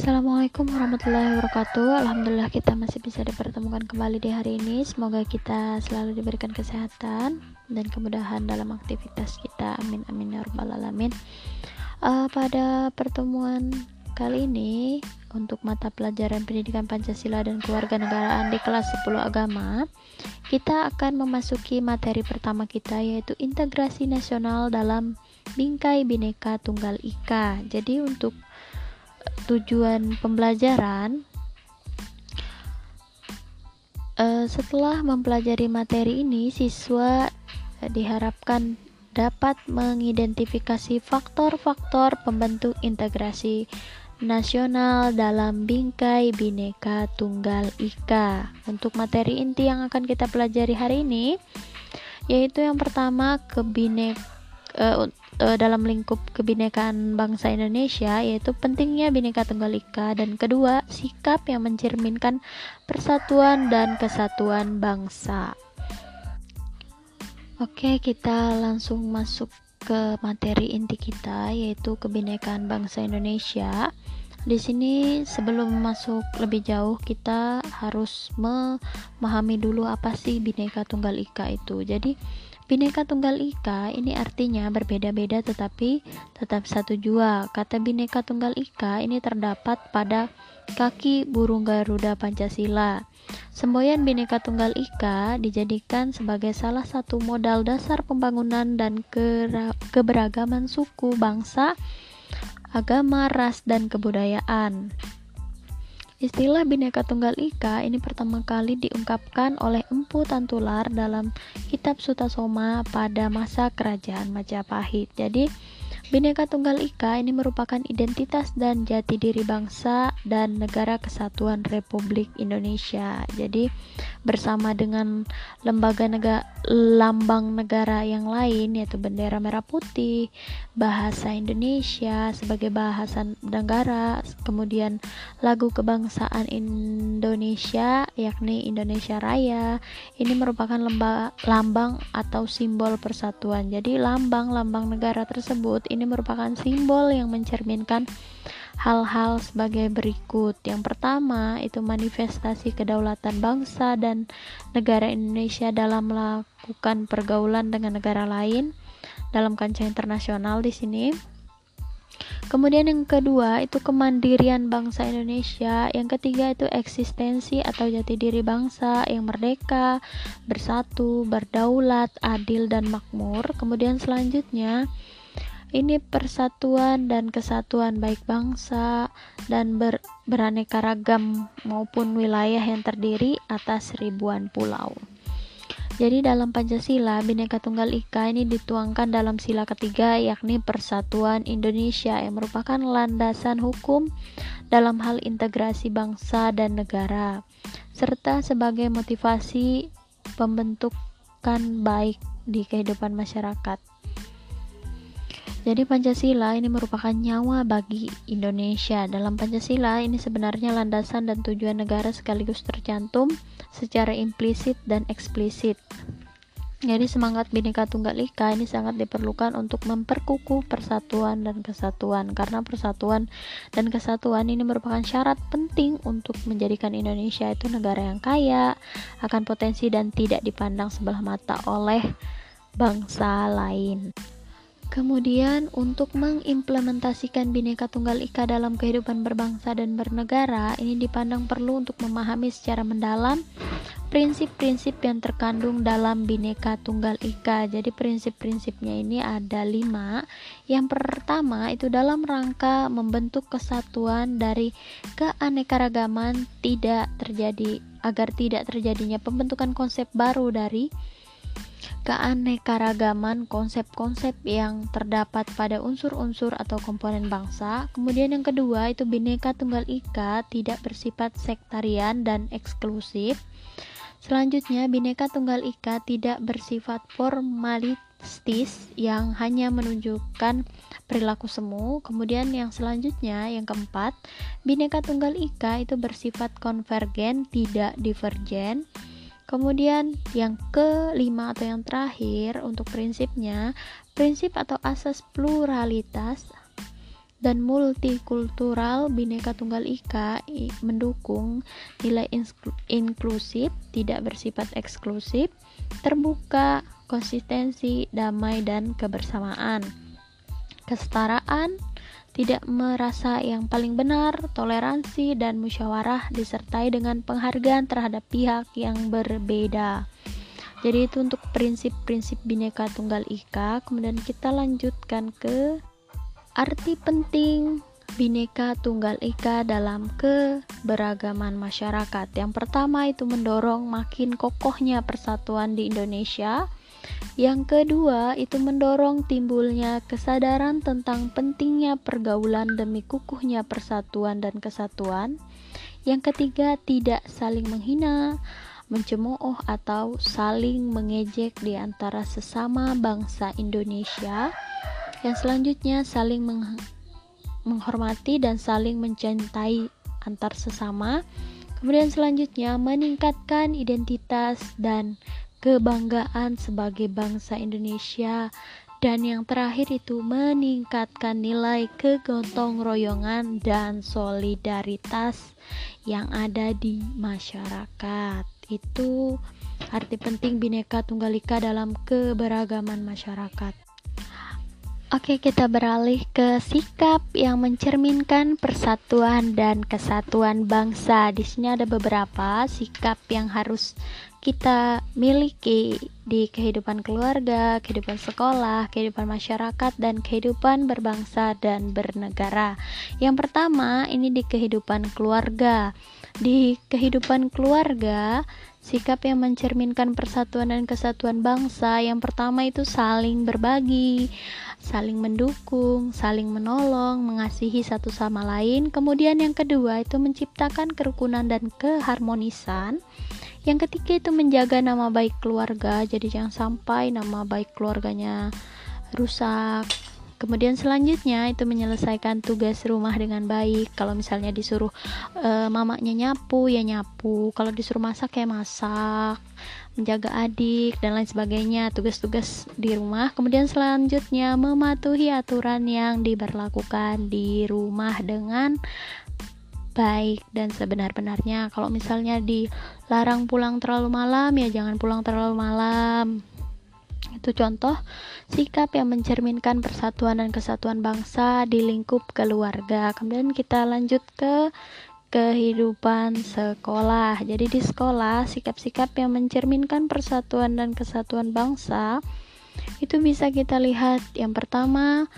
Assalamualaikum warahmatullahi wabarakatuh. Alhamdulillah kita masih bisa dipertemukan kembali di hari ini. Semoga kita selalu diberikan kesehatan dan kemudahan dalam aktivitas kita. Amin amin ya rabbal alamin. Uh, Pada pertemuan kali ini Untuk mata pelajaran pendidikan Pancasila dan keluarga negaraan di kelas 10 agama Kita akan memasuki materi pertama kita yaitu integrasi nasional dalam bingkai bineka tunggal ika. Jadi untuk tujuan pembelajaran uh, setelah mempelajari materi ini siswa diharapkan dapat mengidentifikasi faktor-faktor pembentuk integrasi nasional dalam bingkai bineka tunggal ika. Untuk materi inti yang akan kita pelajari hari ini yaitu yang pertama kebinek uh, uh, dalam lingkup kebinekaan bangsa Indonesia yaitu pentingnya Bhinneka Tunggal Ika dan kedua sikap yang mencerminkan persatuan dan kesatuan bangsa. Oke, kita langsung masuk ke materi inti kita yaitu kebinekaan bangsa Indonesia. Di sini sebelum masuk lebih jauh kita harus memahami dulu apa sih Bhinneka Tunggal Ika itu. Jadi Bineka Tunggal Ika ini artinya berbeda-beda tetapi tetap satu jua. Kata Bineka Tunggal Ika ini terdapat pada kaki burung Garuda Pancasila. Semboyan Bineka Tunggal Ika dijadikan sebagai salah satu modal dasar pembangunan dan keberagaman suku, bangsa, agama, ras, dan kebudayaan. Istilah Bhinneka Tunggal Ika ini pertama kali diungkapkan oleh Empu Tantular dalam Kitab Sutasoma pada masa Kerajaan Majapahit. Jadi, Bhinneka Tunggal Ika ini merupakan identitas dan jati diri bangsa dan negara kesatuan Republik Indonesia. Jadi bersama dengan lembaga negara lambang negara yang lain yaitu bendera merah putih, bahasa Indonesia sebagai bahasa negara, kemudian lagu kebangsaan Indonesia yakni Indonesia Raya. Ini merupakan lemba, lambang atau simbol persatuan. Jadi lambang-lambang negara tersebut ini merupakan simbol yang mencerminkan hal-hal sebagai berikut. Yang pertama, itu manifestasi kedaulatan bangsa dan negara Indonesia dalam melakukan pergaulan dengan negara lain dalam kancah internasional di sini. Kemudian yang kedua itu kemandirian bangsa Indonesia, yang ketiga itu eksistensi atau jati diri bangsa yang merdeka, bersatu, berdaulat, adil dan makmur. Kemudian selanjutnya ini persatuan dan kesatuan baik bangsa dan ber, beraneka ragam maupun wilayah yang terdiri atas ribuan pulau. Jadi dalam Pancasila, Bhinneka Tunggal Ika ini dituangkan dalam sila ketiga yakni Persatuan Indonesia yang merupakan landasan hukum dalam hal integrasi bangsa dan negara serta sebagai motivasi pembentukan baik di kehidupan masyarakat. Jadi Pancasila ini merupakan nyawa bagi Indonesia. Dalam Pancasila ini sebenarnya landasan dan tujuan negara sekaligus tercantum secara implisit dan eksplisit. Jadi semangat Bhinneka Tunggal Ika ini sangat diperlukan untuk memperkukuh persatuan dan kesatuan karena persatuan dan kesatuan ini merupakan syarat penting untuk menjadikan Indonesia itu negara yang kaya, akan potensi dan tidak dipandang sebelah mata oleh bangsa lain. Kemudian untuk mengimplementasikan Bhinneka Tunggal Ika dalam kehidupan berbangsa dan bernegara ini dipandang perlu untuk memahami secara mendalam prinsip-prinsip yang terkandung dalam Bhinneka Tunggal Ika. Jadi prinsip-prinsipnya ini ada lima. Yang pertama itu dalam rangka membentuk kesatuan dari keanekaragaman tidak terjadi agar tidak terjadinya pembentukan konsep baru dari keanekaragaman konsep-konsep yang terdapat pada unsur-unsur atau komponen bangsa. Kemudian yang kedua itu Bhinneka Tunggal Ika tidak bersifat sektarian dan eksklusif. Selanjutnya Bhinneka Tunggal Ika tidak bersifat formalistis yang hanya menunjukkan perilaku semu. Kemudian yang selanjutnya yang keempat, Bhinneka Tunggal Ika itu bersifat konvergen, tidak divergen. Kemudian yang kelima atau yang terakhir untuk prinsipnya, prinsip atau asas pluralitas dan multikultural Bhinneka Tunggal Ika mendukung nilai inklusif, tidak bersifat eksklusif, terbuka, konsistensi, damai dan kebersamaan. Kesetaraan, tidak merasa yang paling benar, toleransi dan musyawarah disertai dengan penghargaan terhadap pihak yang berbeda. Jadi itu untuk prinsip-prinsip Bhinneka Tunggal Ika. Kemudian kita lanjutkan ke Arti penting Bhinneka Tunggal Ika dalam keberagaman masyarakat. Yang pertama itu mendorong makin kokohnya persatuan di Indonesia. Yang kedua itu mendorong timbulnya kesadaran tentang pentingnya pergaulan demi kukuhnya persatuan dan kesatuan. Yang ketiga tidak saling menghina, mencemooh atau saling mengejek di antara sesama bangsa Indonesia. Yang selanjutnya saling meng menghormati dan saling mencintai antar sesama. Kemudian selanjutnya meningkatkan identitas dan kebanggaan sebagai bangsa Indonesia dan yang terakhir itu meningkatkan nilai kegotong royongan dan solidaritas yang ada di masyarakat. Itu arti penting Bhinneka Tunggal Ika dalam keberagaman masyarakat. Oke, kita beralih ke sikap yang mencerminkan persatuan dan kesatuan bangsa. Di sini ada beberapa sikap yang harus kita miliki di kehidupan keluarga, kehidupan sekolah, kehidupan masyarakat, dan kehidupan berbangsa dan bernegara. Yang pertama, ini di kehidupan keluarga. Di kehidupan keluarga, sikap yang mencerminkan persatuan dan kesatuan bangsa, yang pertama itu saling berbagi saling mendukung, saling menolong, mengasihi satu sama lain. Kemudian yang kedua itu menciptakan kerukunan dan keharmonisan. Yang ketiga itu menjaga nama baik keluarga. Jadi jangan sampai nama baik keluarganya rusak. Kemudian selanjutnya itu menyelesaikan tugas rumah dengan baik. Kalau misalnya disuruh e, mamanya nyapu ya nyapu. Kalau disuruh masak ya masak. Menjaga adik dan lain sebagainya. Tugas-tugas di rumah. Kemudian selanjutnya mematuhi aturan yang diberlakukan di rumah dengan baik dan sebenar-benarnya. Kalau misalnya dilarang pulang terlalu malam ya jangan pulang terlalu malam itu contoh sikap yang mencerminkan persatuan dan kesatuan bangsa di lingkup keluarga kemudian kita lanjut ke kehidupan sekolah. Jadi di sekolah, sikap-sikap yang mencerminkan persatuan dan kesatuan bangsa itu bisa kita lihat yang pertama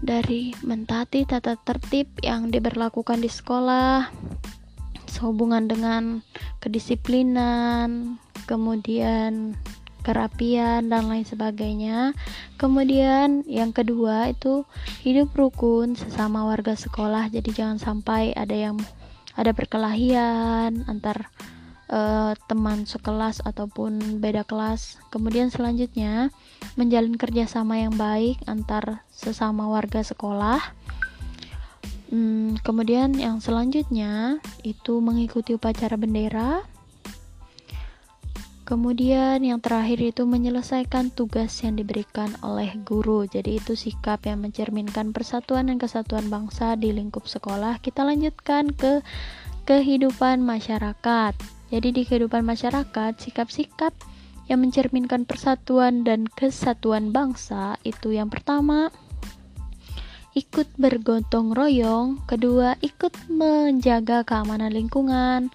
dari mentati tata tertib yang diberlakukan di sekolah sehubungan dengan kedisiplinan, kemudian kerapian dan lain sebagainya. Kemudian yang kedua itu hidup rukun sesama warga sekolah. Jadi jangan sampai ada yang ada perkelahian antar uh, teman sekelas ataupun beda kelas. Kemudian selanjutnya menjalin kerjasama yang baik antar sesama warga sekolah. Hmm, kemudian yang selanjutnya itu mengikuti upacara bendera Kemudian yang terakhir itu menyelesaikan tugas yang diberikan oleh guru. Jadi itu sikap yang mencerminkan persatuan dan kesatuan bangsa di lingkup sekolah. Kita lanjutkan ke kehidupan masyarakat. Jadi di kehidupan masyarakat, sikap-sikap yang mencerminkan persatuan dan kesatuan bangsa itu yang pertama ikut bergotong royong, kedua ikut menjaga keamanan lingkungan,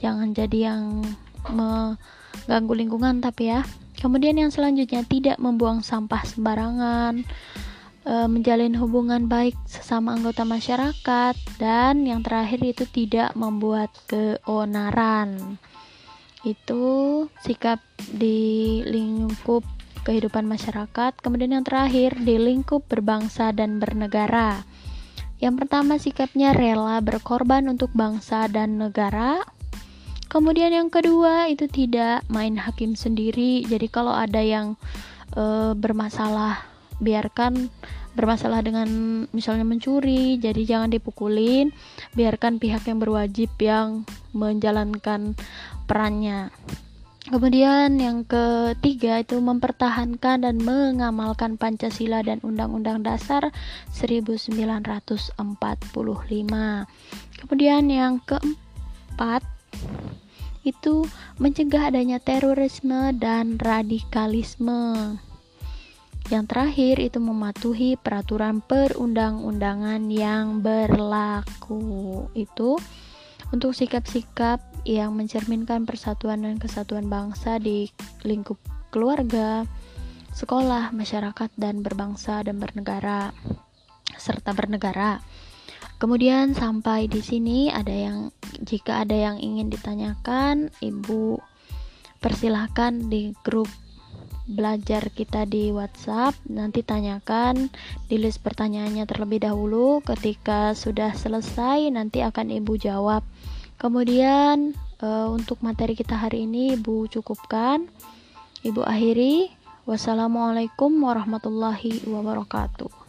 jangan jadi yang me ganggu lingkungan tapi ya. Kemudian yang selanjutnya tidak membuang sampah sembarangan e, menjalin hubungan baik sesama anggota masyarakat dan yang terakhir itu tidak membuat keonaran. Itu sikap di lingkup kehidupan masyarakat. Kemudian yang terakhir di lingkup berbangsa dan bernegara. Yang pertama sikapnya rela berkorban untuk bangsa dan negara Kemudian yang kedua itu tidak main hakim sendiri. Jadi kalau ada yang e, bermasalah, biarkan bermasalah dengan misalnya mencuri, jadi jangan dipukulin. Biarkan pihak yang berwajib yang menjalankan perannya. Kemudian yang ketiga itu mempertahankan dan mengamalkan Pancasila dan Undang-Undang Dasar 1945. Kemudian yang keempat itu mencegah adanya terorisme dan radikalisme. Yang terakhir itu mematuhi peraturan perundang-undangan yang berlaku. Itu untuk sikap-sikap yang mencerminkan persatuan dan kesatuan bangsa di lingkup keluarga, sekolah, masyarakat, dan berbangsa dan bernegara serta bernegara. Kemudian sampai di sini ada yang jika ada yang ingin ditanyakan, Ibu persilahkan di grup belajar kita di WhatsApp. Nanti tanyakan di list pertanyaannya terlebih dahulu. Ketika sudah selesai, nanti akan Ibu jawab. Kemudian uh, untuk materi kita hari ini Ibu cukupkan. Ibu akhiri. Wassalamualaikum warahmatullahi wabarakatuh.